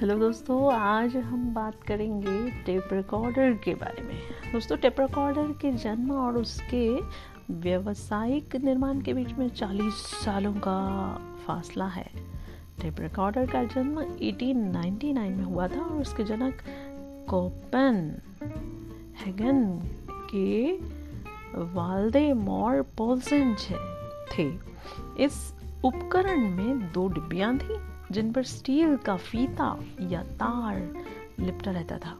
दोस्तों, आज हम बात करेंगे टेप रिकॉर्डर के बारे में। दोस्तों, टेप रिकॉर्डर के जन्म और उसके व्यवसायिक निर्माण के बीच में 40 सालों का फासला है। टेप रिकॉर्डर का जन्म 1899 में हुआ था और उसके जनक कोपेन हैगन के वालदे मॉर पोल्सन थे। इस उपकरण में दो डिब्बियाँ थी जिन पर स्टील का फीता या तार लिपटा रहता था।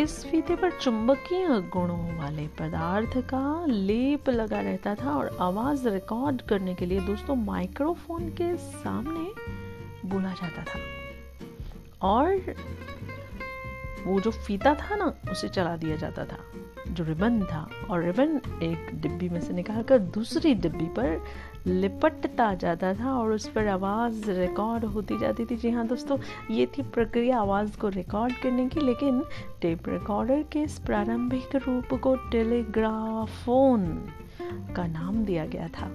इस फीते पर चुंबकीय गुणों वाले पदार्थ का लेप लगा रहता था और आवाज़ रिकॉर्ड करने के लिए दोस्तों माइक्रोफोन के सामने बोला जाता था। और वो जो फीता था ना, उसे चला दिया जाता था। जो रिबन था, और रिबन एक डिब्बी में से निकाल कर दूसरी डिब्बी पर लिपटता जाता था, और उस पर आवाज़ रिकॉर्ड होती जाती थी। जी हाँ दोस्तों, ये थी प्रक्रिया आवाज़ को रिकॉर्ड करने की, लेकिन टेप रिकॉर्डर के इस प्रारंभिक रूप को टेलीग्राफोन का नाम दिया गया था।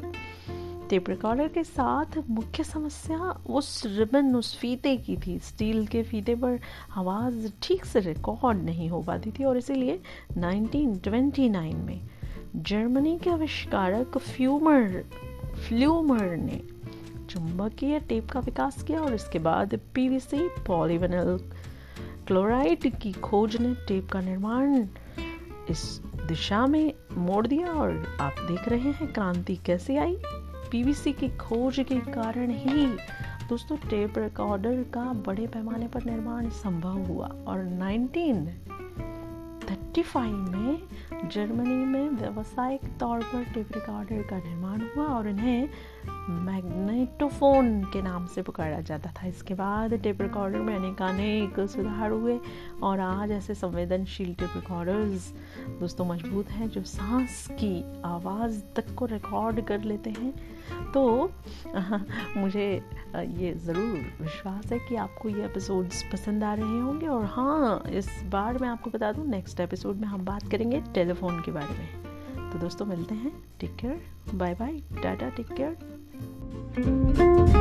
टेप रिकॉर्डर के साथ मुख्य समस्या, उस रिबन उस फीते की थी। स्टील के फीते पर आवाज़ ठीक से रिकॉर्ड नहीं हो पाती थी और इसीलिए 1929 में जर्मनी के आविष्कारक फ्यूमर, फ्लूमर ने चुंबकीय टेप का विकास किया और इसके बाद पीवीसी पॉलीविनल क्लोराइड की खोज ने टेप का निर्माण इस दिशा में मोड़ दिया और आप देख रहे हैं, क्रांति कैसे आई? पीवीसी की खोज के कारण ही दोस्तों टेप रिकॉर्डर का बड़े पैमाने पर निर्माण संभव हुआ और 1935 में जर्मनी में व्यावसायिक तौर पर टेप रिकॉर्डर का निर्माण हुआ और इन्हें मैग्नेटोफोन के नाम से पुकारा जाता था। इसके बाद टेप रिकॉर्डर में अनेकानेक सुधार हुए और आज ऐसे संवेदनशील टेप रिकॉर्डर्स दोस्तों मज़बूत हैं जो सांस की आवाज़ तक को रिकॉर्ड कर लेते हैं। तो मुझे ये ज़रूर विश्वास है कि आपको ये एपिसोड्स पसंद आ रहे होंगे और हाँ इस बार मैं आपको बता दूँ, नेक्स्ट एपिसोड में हम बात करेंगे टेलीफोन के बारे में। तो दोस्तों मिलते हैं। Take care. Bye bye. Tata, take care. Música